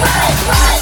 right, right.